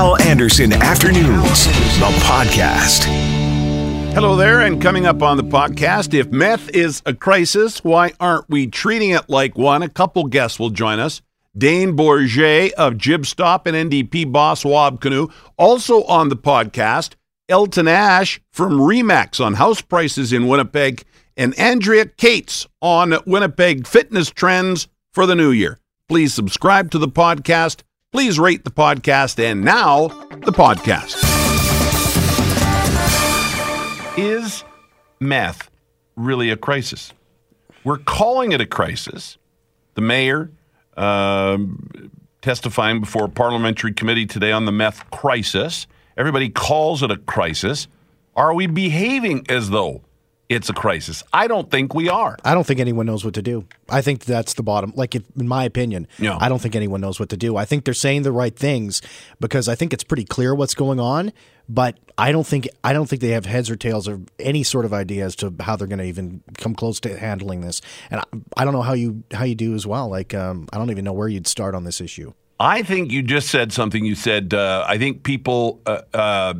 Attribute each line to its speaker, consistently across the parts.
Speaker 1: Hal Anderson Afternoons, the podcast.
Speaker 2: Hello there, and coming up on the podcast, if meth is a crisis, why aren't we treating it like one? A couple guests will join us. Dane Bourget of Jibstop and NDP boss Wab Kinew. Also on the podcast, Elton Ash from Remax on house prices in Winnipeg, and Andrea Cates on Winnipeg fitness trends for the new year. Please subscribe to the podcast. Please rate the podcast. And now, the podcast. Is meth really a crisis? We're calling it a crisis. The mayor um, testifying before a parliamentary committee today on the meth crisis. Everybody calls it a crisis. Are we behaving as though it's a crisis? I don't think we are.
Speaker 3: I don't think anyone knows what to do. I think that's the bottom. Like, if, in my opinion. I don't think anyone knows what to do. I think they're saying the right things because I think it's pretty clear what's going on. But I don't think I don't think they have heads or tails or any sort of idea as to how they're going to even come close to handling this. And I, I don't know how you how you do as well. Like, um, I don't even know where you'd start on this issue.
Speaker 2: I think you just said something. You said uh, I think people uh, uh,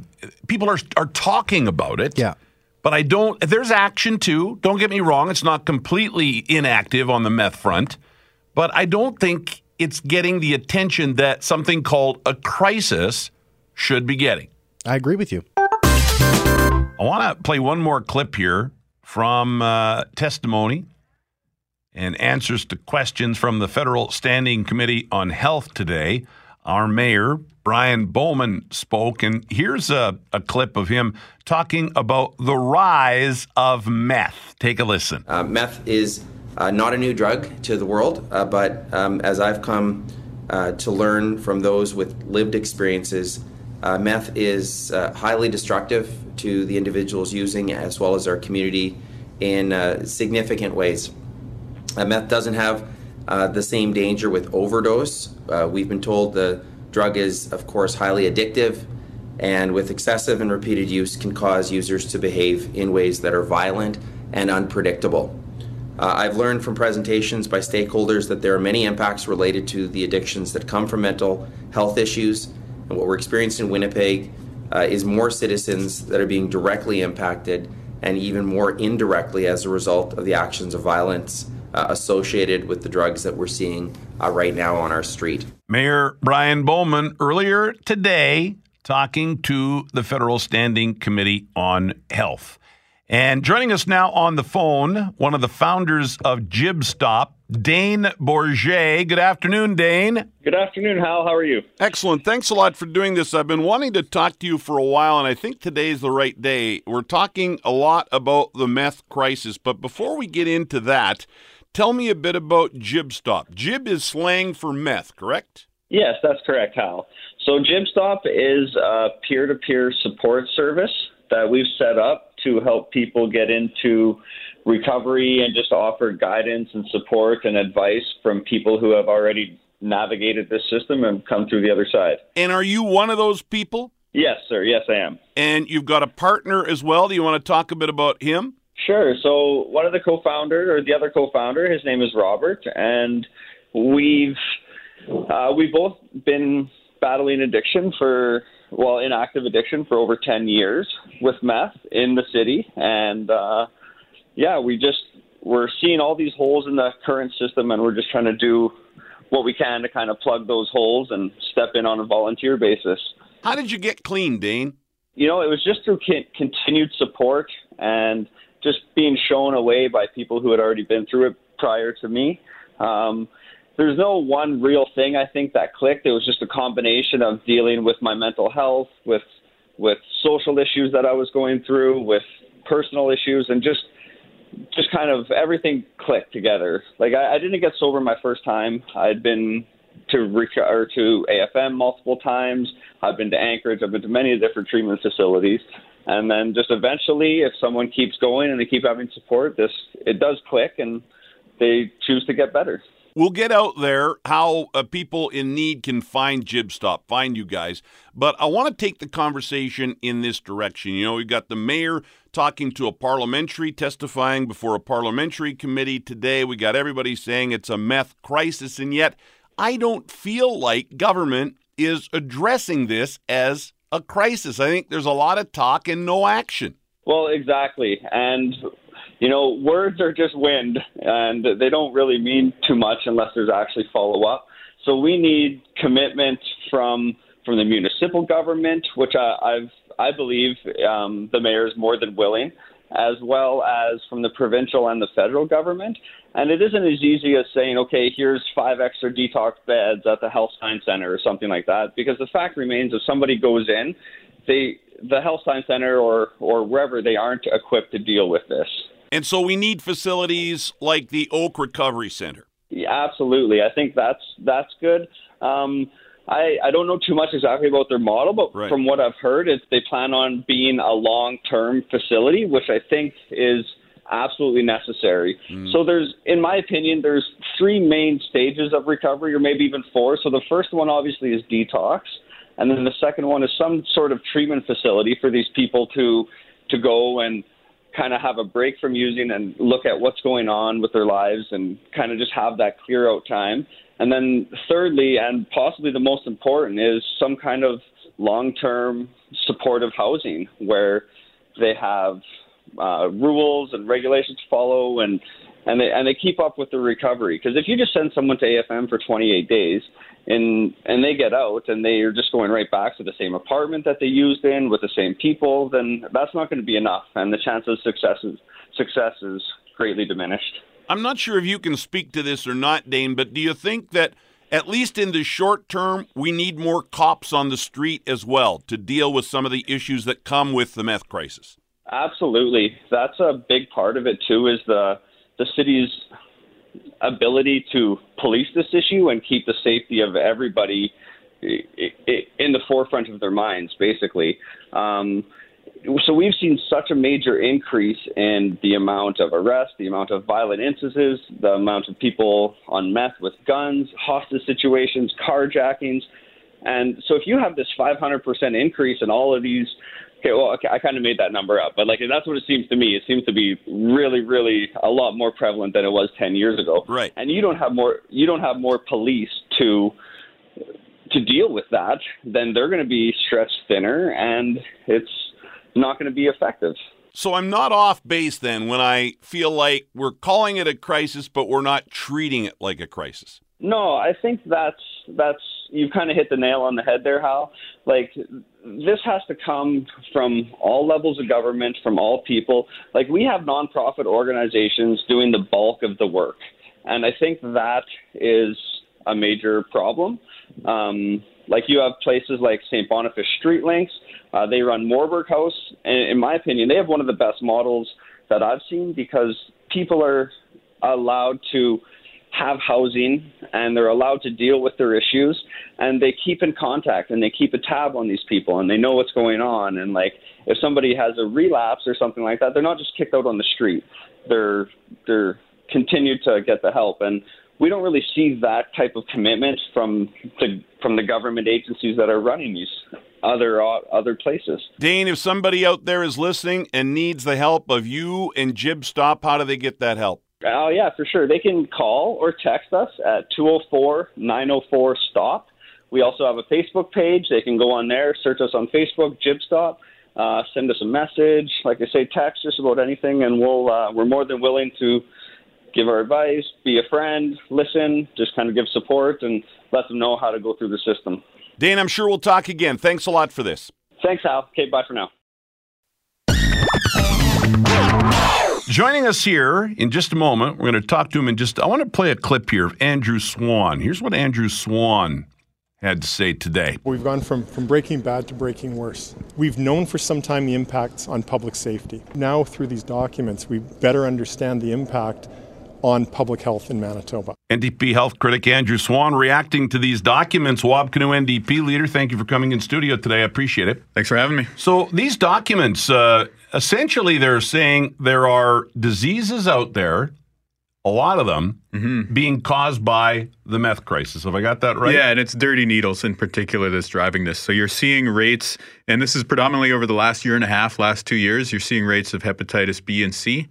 Speaker 2: people are are talking about it.
Speaker 3: Yeah.
Speaker 2: But I don't. There's action too. Don't get me wrong. It's not completely inactive on the meth front, but I don't think it's getting the attention that something called a crisis should be getting.
Speaker 3: I agree with you.
Speaker 2: I want to play one more clip here from uh, testimony and answers to questions from the Federal Standing Committee on Health today. Our mayor, Brian Bowman, spoke, and here's a, a clip of him talking about the rise of meth. Take a listen.
Speaker 4: Uh, meth is uh, not a new drug to the world, uh, but um, as I've come uh, to learn from those with lived experiences, uh, meth is uh, highly destructive to the individuals using as well as our community in significant ways. Meth doesn't have uh, the same danger with overdose. Uh, we've been told the drug is, of course, highly addictive and with excessive and repeated use can cause users to behave in ways that are violent and unpredictable. Uh, I've learned from presentations by stakeholders that there are many impacts related to the addictions that come from mental health issues. And what we're experiencing in Winnipeg uh, is more citizens that are being directly impacted and even more indirectly as a result of the actions of violence uh, associated with the drugs that we're seeing uh, right now on our street.
Speaker 2: Mayor Brian Bowman earlier today talking to the Federal Standing Committee on Health. And joining us now on the phone, one of the founders of Jibstop, Dane Bourget. Good afternoon, Dane.
Speaker 5: Good afternoon, Hal. How are you?
Speaker 2: Excellent. Thanks a lot for doing this. I've been wanting to talk to you for a while, and I think today's the right day. We're talking a lot about the meth crisis, but before we get into that, tell me a bit about Jibstop. Jib is slang for meth, correct?
Speaker 5: Yes, that's correct, Hal. So Jibstop is a peer-to-peer support service that we've set up to help people get into recovery and just offer guidance and support and advice from people who have already navigated this system and come through the other side.
Speaker 2: And are you one of those people?
Speaker 5: Yes, sir. Yes, I am.
Speaker 2: And you've got a partner as well. Do you want to talk a bit about him?
Speaker 5: Sure. So one of the co-founder or the other co-founder, his name is Robert, and we've uh, we've both been battling addiction for well, inactive addiction for over ten years with meth in the city, and uh, yeah, we just we're seeing all these holes in the current system, and we're just trying to do what we can to kind of plug those holes and step in on a volunteer basis.
Speaker 2: How did you get clean, Dane?
Speaker 5: You know, it was just through continued support and just being shown a way by people who had already been through it prior to me. Um, there's no one real thing I think that clicked. It was just a combination of dealing with my mental health, with with social issues that I was going through, with personal issues, and just just kind of everything clicked together. Like I, I didn't get sober my first time. I'd been to rec- or to AFM multiple times. I've been to Anchorage. I've been to many different treatment facilities. And then just eventually, if someone keeps going and they keep having support, this it does click, and they choose to get better.
Speaker 2: We'll get out there how uh, people in need can find Jibstop, find you guys. But I want to take the conversation in this direction. You know, we've got the mayor talking to a parliamentary, testifying before a parliamentary committee today. We got everybody saying it's a meth crisis, and yet I don't feel like government is addressing this as a crisis. I think there's a lot of talk and no action.
Speaker 5: Well, exactly. And, you know, words are just wind, and they don't really mean too much unless there's actually follow up. So we need commitment from from the municipal government, which I, I've I believe um, the mayor is more than willing, as well as from the provincial and the federal government. And it isn't as easy as saying, okay, here's five extra detox beds at the health science center or something like that, because the fact remains if somebody goes in, they the health science center or or wherever they aren't equipped to deal with this.
Speaker 2: And so we need facilities like the Oak Recovery Center.
Speaker 5: Yeah, absolutely. I think that's that's good. Um, I, I don't know too much exactly about their model, but
Speaker 2: Right.
Speaker 5: from what I've heard, it's they plan on being a long term facility, which I think is absolutely necessary. Hmm. So there's, in my opinion, there's three main stages of recovery, or maybe even four. So the first one obviously is detox, and then the second one is some sort of treatment facility for these people to to go and kind of have a break from using and look at what's going on with their lives and kind of just have that clear out time. And then thirdly, and possibly the most important, is some kind of long term supportive housing where they have uh, rules and regulations to follow and and they and they keep up with the recovery. Because if you just send someone to AFM for 28 days and and they get out and they are just going right back to the same apartment that they used in with the same people then that's not going to be enough and the chance of success is success is greatly diminished
Speaker 2: I'm not sure if you can speak to this or not, Dane, but do you think that at least in the short term, we need more cops on the street as well to deal with some of the issues that come with the meth crisis?
Speaker 5: Absolutely, that's a big part of it too. Is the the city's ability to police this issue and keep the safety of everybody in the forefront of their minds, basically. Um, so we've seen such a major increase in the amount of arrests, the amount of violent instances, the amount of people on meth with guns, hostage situations, carjackings. And so if you have this 500% increase in all of these, okay, well, okay, I kind of made that number up, but like that's what it seems to me. It seems to be really, really a lot more prevalent than it was 10 years ago.
Speaker 2: Right.
Speaker 5: And you don't have more, you don't have more police to to deal with that, then they're going to be stretched thinner, and it's not going to be effective.
Speaker 2: So I'm not off base then when I feel like we're calling it a crisis, but we're not treating it like a crisis.
Speaker 5: No, I think that's that's you've kind of hit the nail on the head there, Hal. Like this has to come from all levels of government, from all people. Like we have nonprofit organizations doing the bulk of the work, and I think that is a major problem. Um, like you have places like St. Boniface Street Links. Uh, they run Morberg House, and in my opinion, they have one of the best models that I've seen because people are allowed to have housing and they're allowed to deal with their issues and they keep in contact and they keep a tab on these people and they know what's going on and like if somebody has a relapse or something like that they're not just kicked out on the street they're they're continued to get the help and we don't really see that type of commitment from the from the government agencies that are running these other uh, other places
Speaker 2: Dane, if somebody out there is listening and needs the help of you and Jib Stop, how do they get that help?
Speaker 5: Oh, yeah, for sure. They can call or text us at 204 904 STOP. We also have a Facebook page. They can go on there, search us on Facebook, JibStop, uh, send us a message. Like I say, text us about anything, and we'll, uh, we're more than willing to give our advice, be a friend, listen, just kind of give support, and let them know how to go through the system.
Speaker 2: Dan, I'm sure we'll talk again. Thanks a lot for this.
Speaker 5: Thanks, Al. Okay, bye for now.
Speaker 2: Joining us here in just a moment, we're going to talk to him in just. I want to play a clip here of Andrew Swan. Here's what Andrew Swan had to say today.
Speaker 6: We've gone from, from breaking bad to breaking worse. We've known for some time the impacts on public safety. Now, through these documents, we better understand the impact on public health in Manitoba.
Speaker 2: NDP health critic Andrew Swan reacting to these documents. Wab Kinew NDP leader, thank you for coming in studio today. I appreciate it.
Speaker 7: Thanks for having me.
Speaker 2: So these documents, uh, essentially, they're saying there are diseases out there, a lot of them, being caused by the meth crisis. Have I got that right?
Speaker 7: Yeah, and it's dirty needles in particular that's driving this. So you're seeing rates, and this is predominantly over the last year and a half, last two years, you're seeing rates of hepatitis B and C,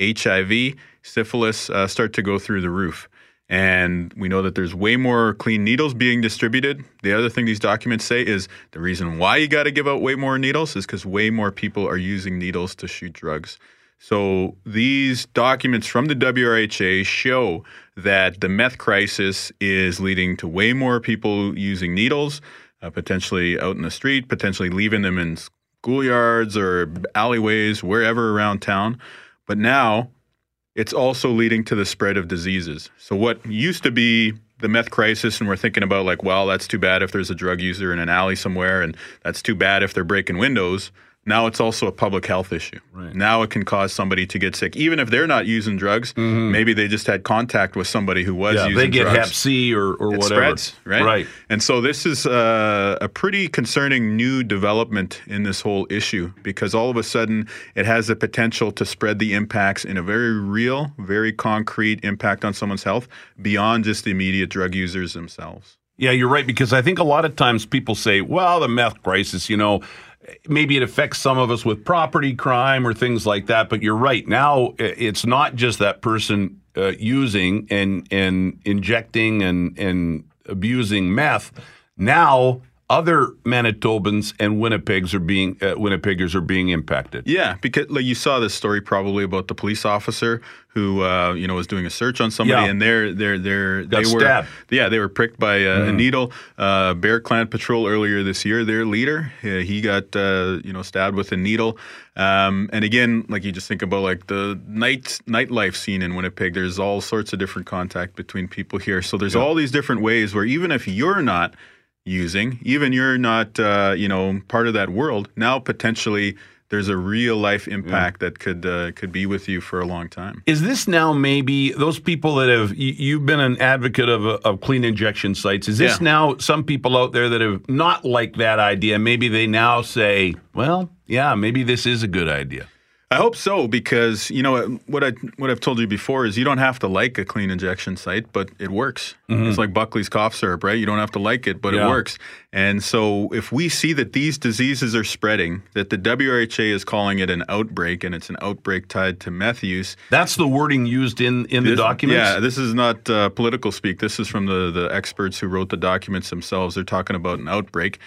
Speaker 7: HIV, syphilis uh, start to go through the roof. And we know that there's way more clean needles being distributed. The other thing these documents say is the reason why you got to give out way more needles is because way more people are using needles to shoot drugs. So these documents from the WRHA show that the meth crisis is leading to way more people using needles, uh, potentially out in the street, potentially leaving them in schoolyards or alleyways, wherever around town. But now it's also leading to the spread of diseases. So what used to be the meth crisis and we're thinking about like well that's too bad if there's a drug user in an alley somewhere and that's too bad if they're breaking windows now it's also a public health issue.
Speaker 2: Right.
Speaker 7: Now it can cause somebody to get sick, even if they're not using drugs. Maybe they just had contact with somebody who was
Speaker 2: Mm-hmm. Yeah,
Speaker 7: using
Speaker 2: they get
Speaker 7: drugs.
Speaker 2: Hep C or, or
Speaker 7: It
Speaker 2: whatever.
Speaker 7: spreads, right?
Speaker 2: Right.
Speaker 7: And so this is uh, a pretty concerning new development in this whole issue because all of a sudden it has the potential to spread the impacts in a very real, very concrete impact on someone's health beyond just the immediate drug users themselves.
Speaker 2: Yeah, you're right because I think a lot of times people say, "Well, the meth crisis, you know, maybe it affects some of us with property crime or things like that." But you're right. Now it's not just that person uh, using and and injecting and and abusing meth. Now other Manitobans and Winnipegs are being uh, Winnipeggers are being impacted.
Speaker 7: Yeah, because like you saw this story probably about the police officer who uh, you know was doing a search on somebody,
Speaker 2: Yeah.
Speaker 7: and they're they're they're
Speaker 2: Got
Speaker 7: they were
Speaker 2: stabbed.
Speaker 7: yeah they were pricked by a, a needle. Uh, Bear Clan Patrol earlier this year, their leader uh, he got uh, you know stabbed with a needle. Um, and again, like you just think about like the night nightlife scene in Winnipeg. There's all sorts of different contact between people here. So there's all these different ways where even if you're not using, even you're not, uh, you know, part of that world. Now potentially there's a real life impact that could uh, could be with you for a long time.
Speaker 2: Is this now maybe those people that have you, you've been an advocate of, of clean injection sites? Is this
Speaker 7: Yeah.
Speaker 2: now some people out there that have not liked that idea? Maybe they now say, "Well, yeah, maybe this is a good idea."
Speaker 7: I hope so because you know what I what I've told you before is you don't have to like a clean injection site, but it works. It's like Buckley's cough syrup, right? You don't have to like it, but
Speaker 2: Yeah.
Speaker 7: it works. And so if we see that these diseases are spreading, that the WRHA is calling it an outbreak, and it's an outbreak tied to meth use,
Speaker 2: That's the wording used in in the
Speaker 7: This-
Speaker 2: documents.
Speaker 7: Yeah, this is not uh, political speak. This is from the, the experts who wrote the documents themselves. They're talking about an outbreak.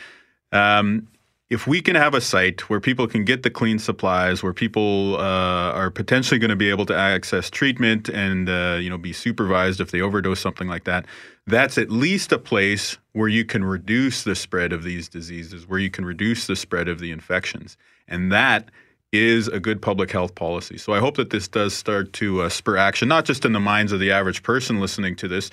Speaker 7: Um, if we can have a site where people can get the clean supplies, where people uh, are potentially going to be able to access treatment and uh, you know be supervised if they overdose something like that, that's at least a place where you can reduce the spread of these diseases, where you can reduce the spread of the infections, and that is a good public health policy. So I hope that this does start to uh, spur action, not just in the minds of the average person listening to this,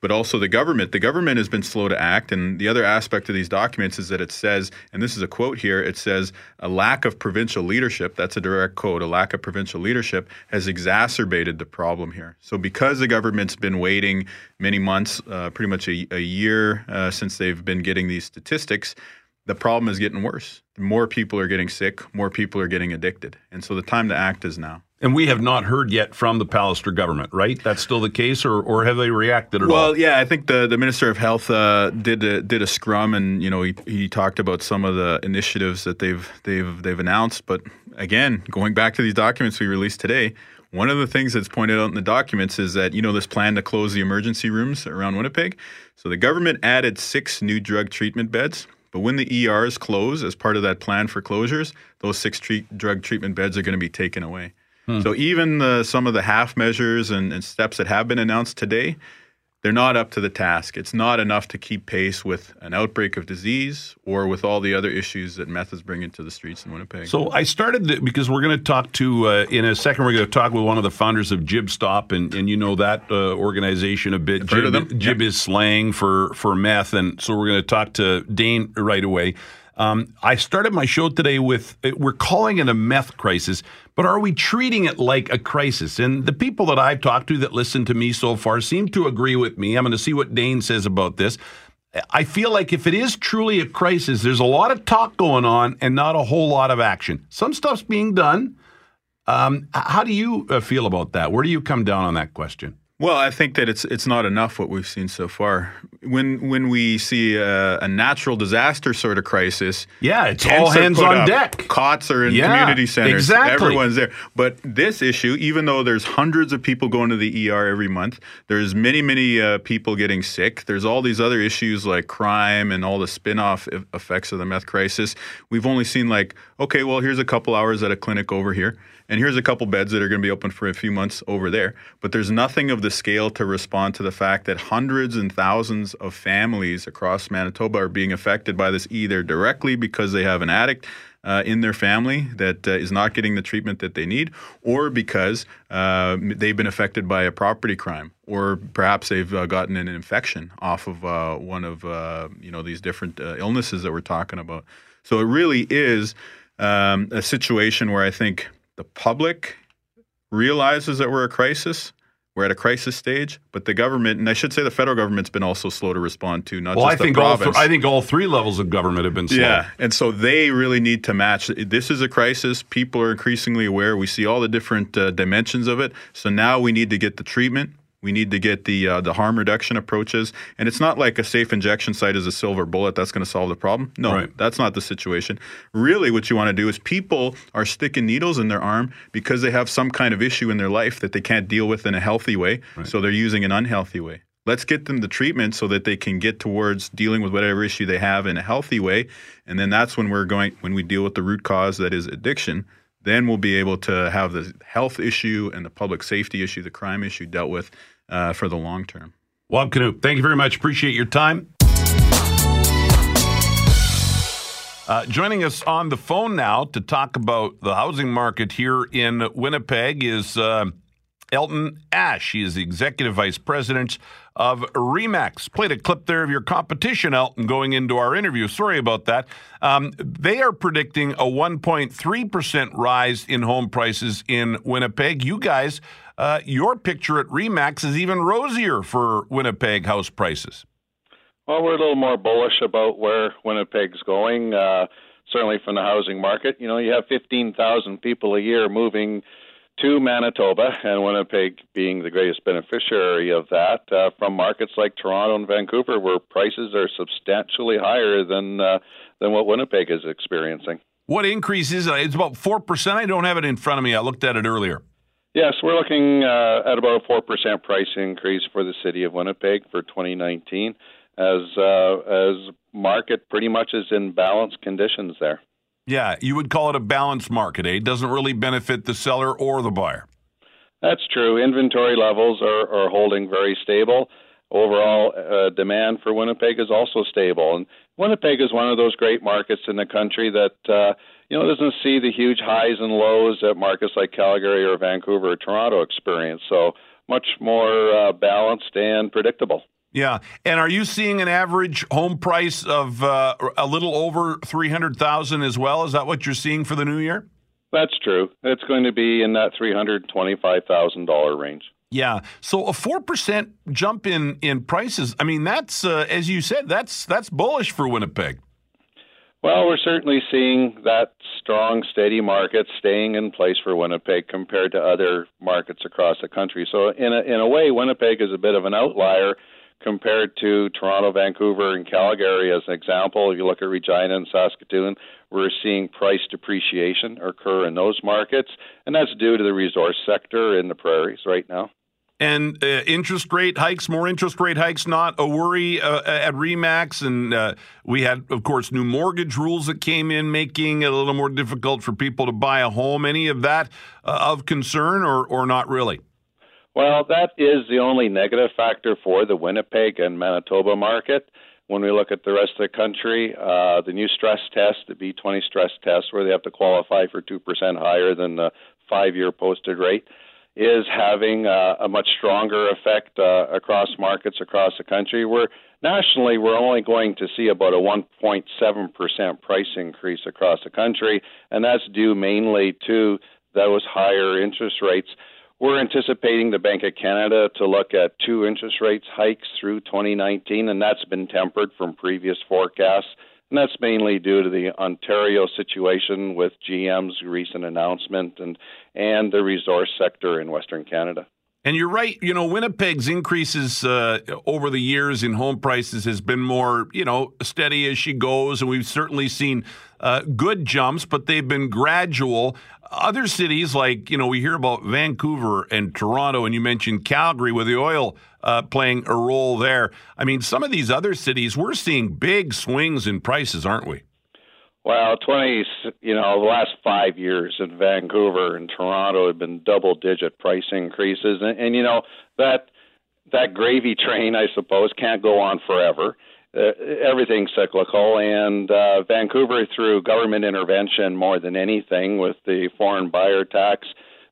Speaker 7: but also the government. The government has been slow to act. And the other aspect of these documents is that it says, and this is a quote here it says, a lack of provincial leadership, that's a direct quote, a lack of provincial leadership has exacerbated the problem here. So because the government's been waiting many months, uh, pretty much a, a year uh, since they've been getting these statistics, the problem is getting worse. More people are getting sick, more people are getting addicted. And so the time to act is now.
Speaker 2: And we have not heard yet from the Pallister government, right? That's still the case, or or have they reacted at all?
Speaker 7: Well, yeah, I think the, the Minister of Health uh, did a, did a scrum, and you know he, he talked about some of the initiatives that they've they've they've announced. But again, going back to these documents we released today, one of the things that's pointed out in the documents is that you know this plan to close the emergency rooms around Winnipeg. So the government added six new drug treatment beds. But when the ERs close as part of that plan for closures, those six treat, drug treatment beds are going to be taken away. So even the, some of the half measures and, and steps that have been announced today, they're not up to the task. It's not enough to keep pace with an outbreak of disease or with all the other issues that meth is bringing to the streets in Winnipeg.
Speaker 2: So I started the, because we're going to talk to uh, in a second. We're going to talk with one of the founders of Jib Stop, and, and you know that uh, organization a bit. Jib. Jib is slang for for meth, and so we're going to talk to Dane right away. Um, I started my show today with uh, we're calling it a meth crisis, but are we treating it like a crisis? And the people that I've talked to that listen to me so far seem to agree with me. I'm going to see what Dane says about this. I feel like if it is truly a crisis, there's a lot of talk going on and not a whole lot of action. Some stuff's being done. Um, how do you uh, feel about that? Where do you come down on that question?
Speaker 7: Well, I think that it's it's not enough what we've seen so far. When when we see a, a, natural disaster sort of crisis,
Speaker 2: yeah, it's all hands on
Speaker 7: up.
Speaker 2: deck.
Speaker 7: Cots are in yeah, community centers.
Speaker 2: Exactly.
Speaker 7: Everyone's there. But this issue, even though there's hundreds of people going to the ER every month, there's many, many uh, people getting sick. There's all these other issues like crime and all the spin-off effects of the meth crisis. We've only seen like, okay, well, here's a couple hours at a clinic over here and here's a couple beds that are going to be open for a few months over there. But there's nothing of the scale to respond to the fact that hundreds and thousands of families across Manitoba are being affected by this either directly because they have an addict. Uh, in their family that uh, is not getting the treatment that they need, or because uh, they've been affected by a property crime, or perhaps they've uh, gotten an infection off of uh, one of uh, you know these different illnesses that we're talking about. So it really is um, a situation where I think the public realizes that we're a crisis. We're at a crisis stage, but the government, and I should say the federal government's been also slow to respond to, not
Speaker 2: well,
Speaker 7: just
Speaker 2: I think
Speaker 7: the province.
Speaker 2: All th- I think all three levels of government have been slow.
Speaker 7: Yeah, and so they really need to match. This is a crisis. People are increasingly aware. We see all the different uh, dimensions of it. So now we need to get the treatment we need to get the uh, the harm reduction approaches, and it's not like a safe injection site is a silver bullet that's going to solve the problem. No, right. that's not the situation. Really, what you want to do is people are sticking needles in their arm because they have some kind of issue in their life that they can't deal with in a healthy way, right. so they're using an unhealthy way. Let's get them the treatment so that they can get towards dealing with whatever issue they have in a healthy way, and then that's when we're going when we deal with the root cause that is addiction then we'll be able to have the health issue and the public safety issue, the crime issue dealt with uh, for the long term.
Speaker 2: Wab Kinew, thank you very much. Appreciate your time. Uh, joining us on the phone now to talk about the housing market here in Winnipeg is uh, Elton Ash. He is the executive vice president of Remax. Played a clip there of your competition, Elton, going into our interview. Sorry about that. Um, they are predicting a 1.3% rise in home prices in Winnipeg. You guys, uh, your picture at Remax is even rosier for Winnipeg house prices.
Speaker 8: Well, we're a little more bullish about where Winnipeg's going. Uh, certainly from the housing market. You know, you have 15,000 people a year moving to Manitoba, and Winnipeg being the greatest beneficiary of that, uh, from markets like Toronto and Vancouver, where prices are substantially higher than uh, than what Winnipeg is experiencing.
Speaker 2: What increase is it? It's about four percent. I don't have it in front of me. I looked at it earlier.
Speaker 8: Yes, we're looking uh, at about a four percent price increase for the city of Winnipeg for 2019, as uh, as market pretty much is in balanced conditions there.
Speaker 2: Yeah, you would call it a balanced market, eh? It doesn't really benefit the seller or the buyer.
Speaker 8: That's true. Inventory levels are, are holding very stable. Overall, uh, demand for Winnipeg is also stable. And Winnipeg is one of those great markets in the country that, uh, you know, doesn't see the huge highs and lows that markets like Calgary or Vancouver or Toronto experience. So much more uh, balanced and predictable.
Speaker 2: Yeah, and are you seeing an average home price of uh, a little over three hundred thousand as well? Is that what you're seeing for the new year?
Speaker 8: That's true. It's going to be in that three hundred twenty-five thousand dollar range.
Speaker 2: Yeah, so a four percent jump in in prices. I mean, that's uh, as you said, that's that's bullish for Winnipeg.
Speaker 8: Well, we're certainly seeing that strong, steady market staying in place for Winnipeg compared to other markets across the country. So, in a, in a way, Winnipeg is a bit of an outlier compared to Toronto, Vancouver, and Calgary as an example. If you look at Regina and Saskatoon, we're seeing price depreciation occur in those markets, and that's due to the resource sector in the prairies right now.
Speaker 2: And uh, interest rate hikes, more interest rate hikes, not a worry uh, at Remax. And uh, we had, of course, new mortgage rules that came in, making it a little more difficult for people to buy a home. Any of that uh, of concern, or or not really?
Speaker 8: Well, that is the only negative factor for the Winnipeg and Manitoba market. When we look at the rest of the country, uh, the new stress test, the B20 stress test, where they have to qualify for 2% higher than the five year posted rate, is having uh, a much stronger effect uh, across markets across the country. We're nationally, we're only going to see about a 1.7% price increase across the country, and that's due mainly to those higher interest rates. We're anticipating the Bank of Canada to look at two interest rates hikes through 2019, and that's been tempered from previous forecasts. And that's mainly due to the Ontario situation with GM's recent announcement and, and the resource sector in Western Canada.
Speaker 2: And you're right. You know, Winnipeg's increases uh, over the years in home prices has been more, you know, steady as she goes. And we've certainly seen uh, good jumps, but they've been gradual. Other cities, like, you know, we hear about Vancouver and Toronto, and you mentioned Calgary with the oil uh, playing a role there. I mean, some of these other cities, we're seeing big swings in prices, aren't we?
Speaker 8: Well, 20, you know, the last five years in Vancouver and Toronto have been double digit price increases. And, and, you know, that that gravy train, I suppose, can't go on forever. Uh, everything's cyclical. And uh, Vancouver, through government intervention more than anything, with the foreign buyer tax,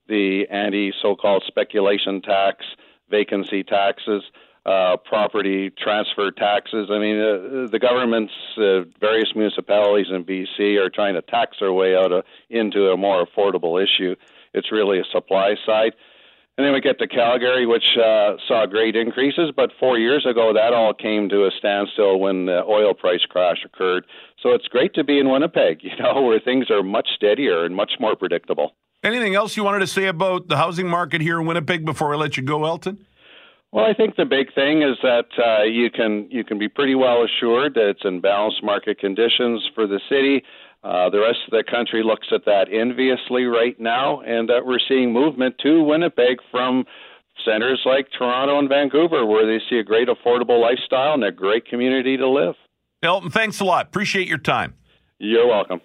Speaker 8: the anti so called speculation tax, vacancy taxes, uh, property transfer taxes. I mean, uh, the governments, uh, various municipalities in BC are trying to tax their way out of, into a more affordable issue. It's really a supply side. And then we get to Calgary, which uh, saw great increases, but four years ago that all came to a standstill when the oil price crash occurred. So it's great to be in Winnipeg, you know, where things are much steadier and much more predictable.
Speaker 2: Anything else you wanted to say about the housing market here in Winnipeg before I let you go, Elton?
Speaker 8: Well, I think the big thing is that uh, you can you can be pretty well assured that it's in balanced market conditions for the city. Uh, the rest of the country looks at that enviously right now, and that we're seeing movement to Winnipeg from centers like Toronto and Vancouver, where they see a great affordable lifestyle and a great community to live.
Speaker 2: Elton, thanks a lot. Appreciate your time.
Speaker 8: You're welcome.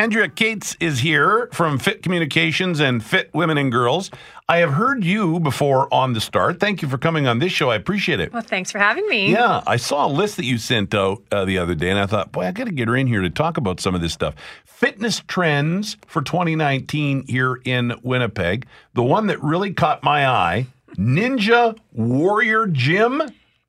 Speaker 2: Andrea Cates is here from Fit Communications and Fit Women and Girls. I have heard you before on the start. Thank you for coming on this show. I appreciate it.
Speaker 9: Well, thanks for having me.
Speaker 2: Yeah, I saw a list that you sent out uh, the other day, and I thought, boy, I got to get her in here to talk about some of this stuff. Fitness trends for 2019 here in Winnipeg. The one that really caught my eye Ninja Warrior Gym.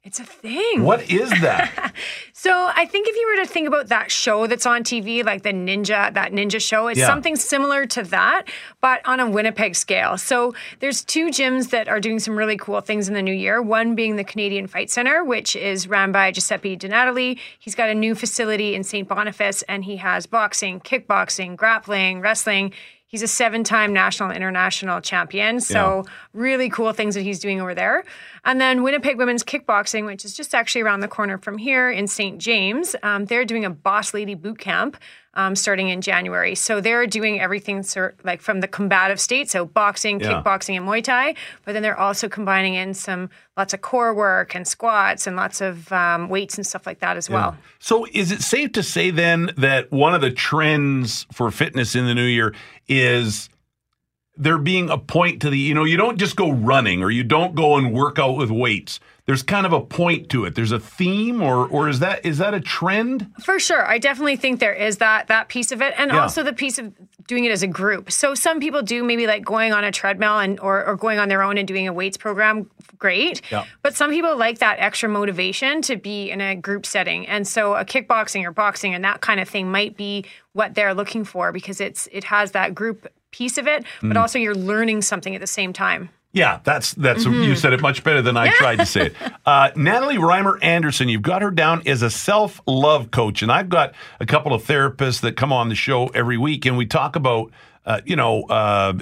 Speaker 9: It's a thing.
Speaker 2: What is that?
Speaker 9: so I think if you were to think about that show that's on TV, like the Ninja, that Ninja show, it's
Speaker 2: Yeah.
Speaker 9: something similar to that, but on a Winnipeg scale. So there's two gyms that are doing some really cool things in the new year. One being the Canadian Fight Center, which is ran by Giuseppe Donatali. He's got a new facility in St. Boniface, and he has boxing, kickboxing, grappling, wrestling. He's a seven-time national international champion. So really cool things that he's doing over there. And then Winnipeg Women's Kickboxing, which is just actually around the corner from here in St. James. Um, they're doing a Boss Lady Boot Camp um, starting in January. So they're doing everything sort like from the combative state, so boxing,
Speaker 2: Yeah.
Speaker 9: kickboxing, and Muay Thai. But then they're also combining in some lots of core work and squats and lots of um, weights and stuff like that as well.
Speaker 2: So, is it safe to say then that one of the trends for fitness in the new year is there being a point to the, you know, you don't just go running or you don't go and work out with weights. There's kind of a point to it. There's a theme, or or is that is that a trend?
Speaker 9: For sure. I definitely think there is that that piece of it and
Speaker 2: Yeah.
Speaker 9: also the piece of doing it as a group. So some people do maybe like going on a treadmill and or, or going on their own and doing a weights program, great.
Speaker 2: Yeah.
Speaker 9: But some people like that extra motivation to be in a group setting. And so a kickboxing or boxing and that kind of thing might be what they're looking for because it's it has that group piece of it, but mm. also you're learning something at the same time.
Speaker 2: Yeah, that's that's you said it much better than I tried to say it. Uh, Natalie Reimer Anderson, you've got her down as a self love coach, and I've got a couple of therapists that come on the show every week, and we talk about uh, you know uh,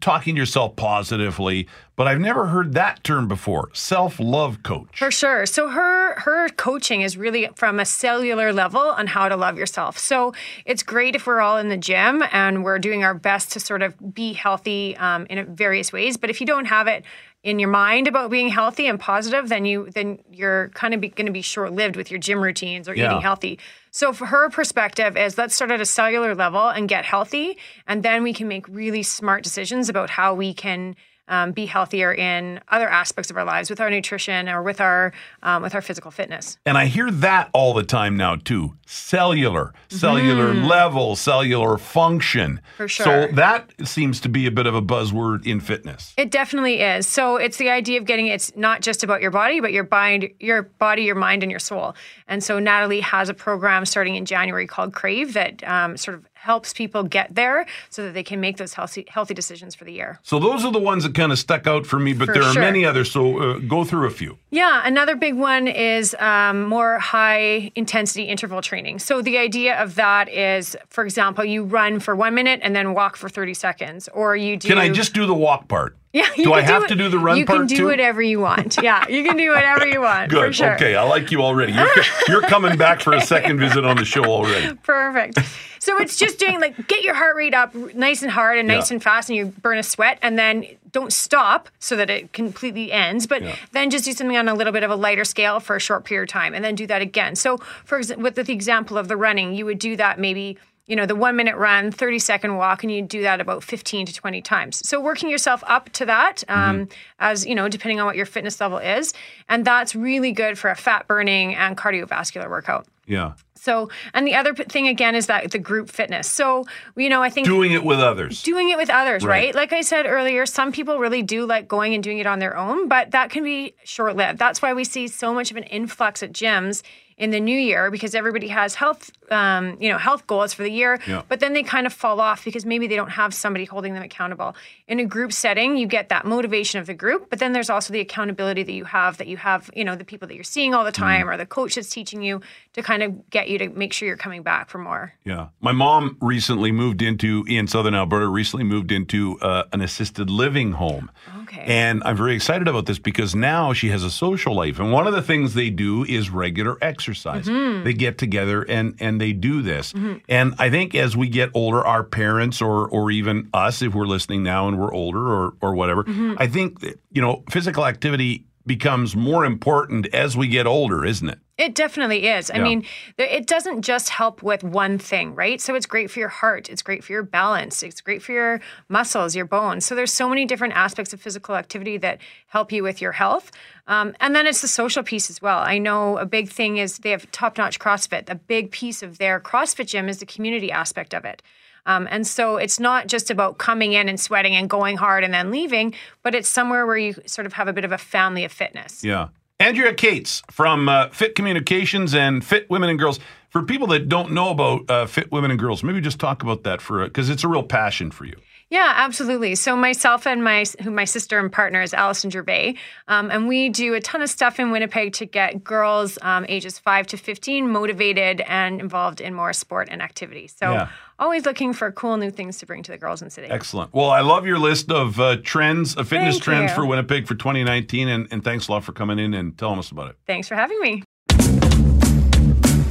Speaker 2: talking yourself positively. But I've never heard that term before, self love coach.
Speaker 9: For sure. So her her coaching is really from a cellular level on how to love yourself. So it's great if we're all in the gym and we're doing our best to sort of be healthy um, in various ways. But if you don't have it in your mind about being healthy and positive, then you then you're kind of going to be short lived with your gym routines or
Speaker 2: Yeah.
Speaker 9: eating healthy. So for her perspective is let's start at a cellular level and get healthy, and then we can make really smart decisions about how we can um, be healthier in other aspects of our lives with our nutrition or with our um, with our physical fitness.
Speaker 2: And I hear that all the time now too. Cellular, cellular level, cellular function.
Speaker 9: For sure.
Speaker 2: So that seems to be a bit of a buzzword in fitness.
Speaker 9: It definitely is. So it's the idea of getting it's not just about your body, but your mind, your body, your mind, and your soul. And so Natalie has a program starting in January called Crave that um, sort of helps people get there so that they can make those healthy healthy decisions for the year.
Speaker 2: So those are the ones that kind of stuck out for me, but
Speaker 9: For
Speaker 2: there are
Speaker 9: sure.
Speaker 2: many others. So uh, go through a few.
Speaker 9: Yeah, another big one is um, more high intensity interval training. So the idea of that is, for example, you run for one minute and then walk for 30 seconds, or you do.
Speaker 2: Can I just do the walk part?
Speaker 9: Yeah, you
Speaker 2: do I have to do the run part too.
Speaker 9: You can do
Speaker 2: too?
Speaker 9: whatever you want. Yeah, you can do whatever you want.
Speaker 2: Good.
Speaker 9: sure.
Speaker 2: Okay, I like you already. You're, you're coming back for a second visit on the show already.
Speaker 9: Perfect. So it's just doing like get your heart rate up nice and hard and nice
Speaker 2: Yeah.
Speaker 9: and fast, and you burn a sweat, and then don't stop so that it completely ends. But
Speaker 2: Yeah.
Speaker 9: then just do something on a little bit of a lighter scale for a short period of time, and then do that again. So for with the example of the running, you would do that maybe. You know, the one minute run, 30 second walk, and you do that about 15 to 20 times. So, working yourself up to that, um, as you know, depending on what your fitness level is. And that's really good for a fat burning and cardiovascular workout.
Speaker 2: Yeah.
Speaker 9: So, and the other thing again is that the group fitness. So, you know, I think
Speaker 2: Doing it with others.
Speaker 9: doing it with others,
Speaker 2: Right.
Speaker 9: right. Like I said earlier, some people really do like going and doing it on their own, but that can be short lived. That's why we see so much of an influx at gyms in the new year because everybody has health, um, you know, health goals for the year,
Speaker 2: Yeah.
Speaker 9: but then they kind of fall off because maybe they don't have somebody holding them accountable. In a group setting, you get that motivation of the group, but then there's also the accountability that you have that you have, you know, the people that you're seeing all the
Speaker 2: Mm-hmm.
Speaker 9: time or the coach that's teaching you to kind of get you to make sure you're coming back for more.
Speaker 2: Yeah. My mom recently moved into, in Southern Alberta, recently moved into uh, an assisted living home.
Speaker 9: Okay.
Speaker 2: And I'm very excited about this because now she has a social life. And one of the things they do is regular exercise.
Speaker 9: Mm-hmm.
Speaker 2: They get together and, and they do this. And I think as we get older, our parents or, or even us, if we're listening now and we're older or, or whatever,
Speaker 9: Mm-hmm.
Speaker 2: I think, that, you know, physical activity becomes more important as we get older, isn't it?
Speaker 9: It definitely is. I
Speaker 2: Yeah.
Speaker 9: mean, it doesn't just help with one thing, right? So it's great for your heart, it's great for your balance, it's great for your muscles, your bones. So there's so many different aspects of physical activity that help you with your health. Um, and then it's the social piece as well. I know a big thing is they have top notch CrossFit. A big piece of their CrossFit gym is the community aspect of it. Um, and so it's not just about coming in and sweating and going hard and then leaving, but it's somewhere where you sort of have a bit of a family of fitness.
Speaker 2: Yeah. Andrea Cates from uh, Fit Communications and Fit Women and Girls. For people that don't know about uh, Fit Women and Girls, maybe just talk about that for because it's a real passion for you.
Speaker 9: Yeah, absolutely. So myself and my who my sister and partner is Allison Gervais, um, and we do a ton of stuff in Winnipeg to get girls um, ages five to fifteen motivated and involved in more sport and activity. So
Speaker 2: Yeah.
Speaker 9: always looking for cool new things to bring to the girls in city.
Speaker 2: Excellent. Well, I love your list of uh, trends, uh, fitness
Speaker 9: Thank
Speaker 2: trends
Speaker 9: you.
Speaker 2: for Winnipeg for 2019, and, and thanks a lot for coming in and telling us about it.
Speaker 9: Thanks for having me.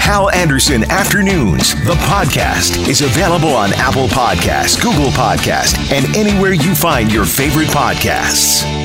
Speaker 1: Hal Anderson Afternoons, the podcast, is available on Apple Podcasts, Google Podcasts, and anywhere you find your favorite podcasts.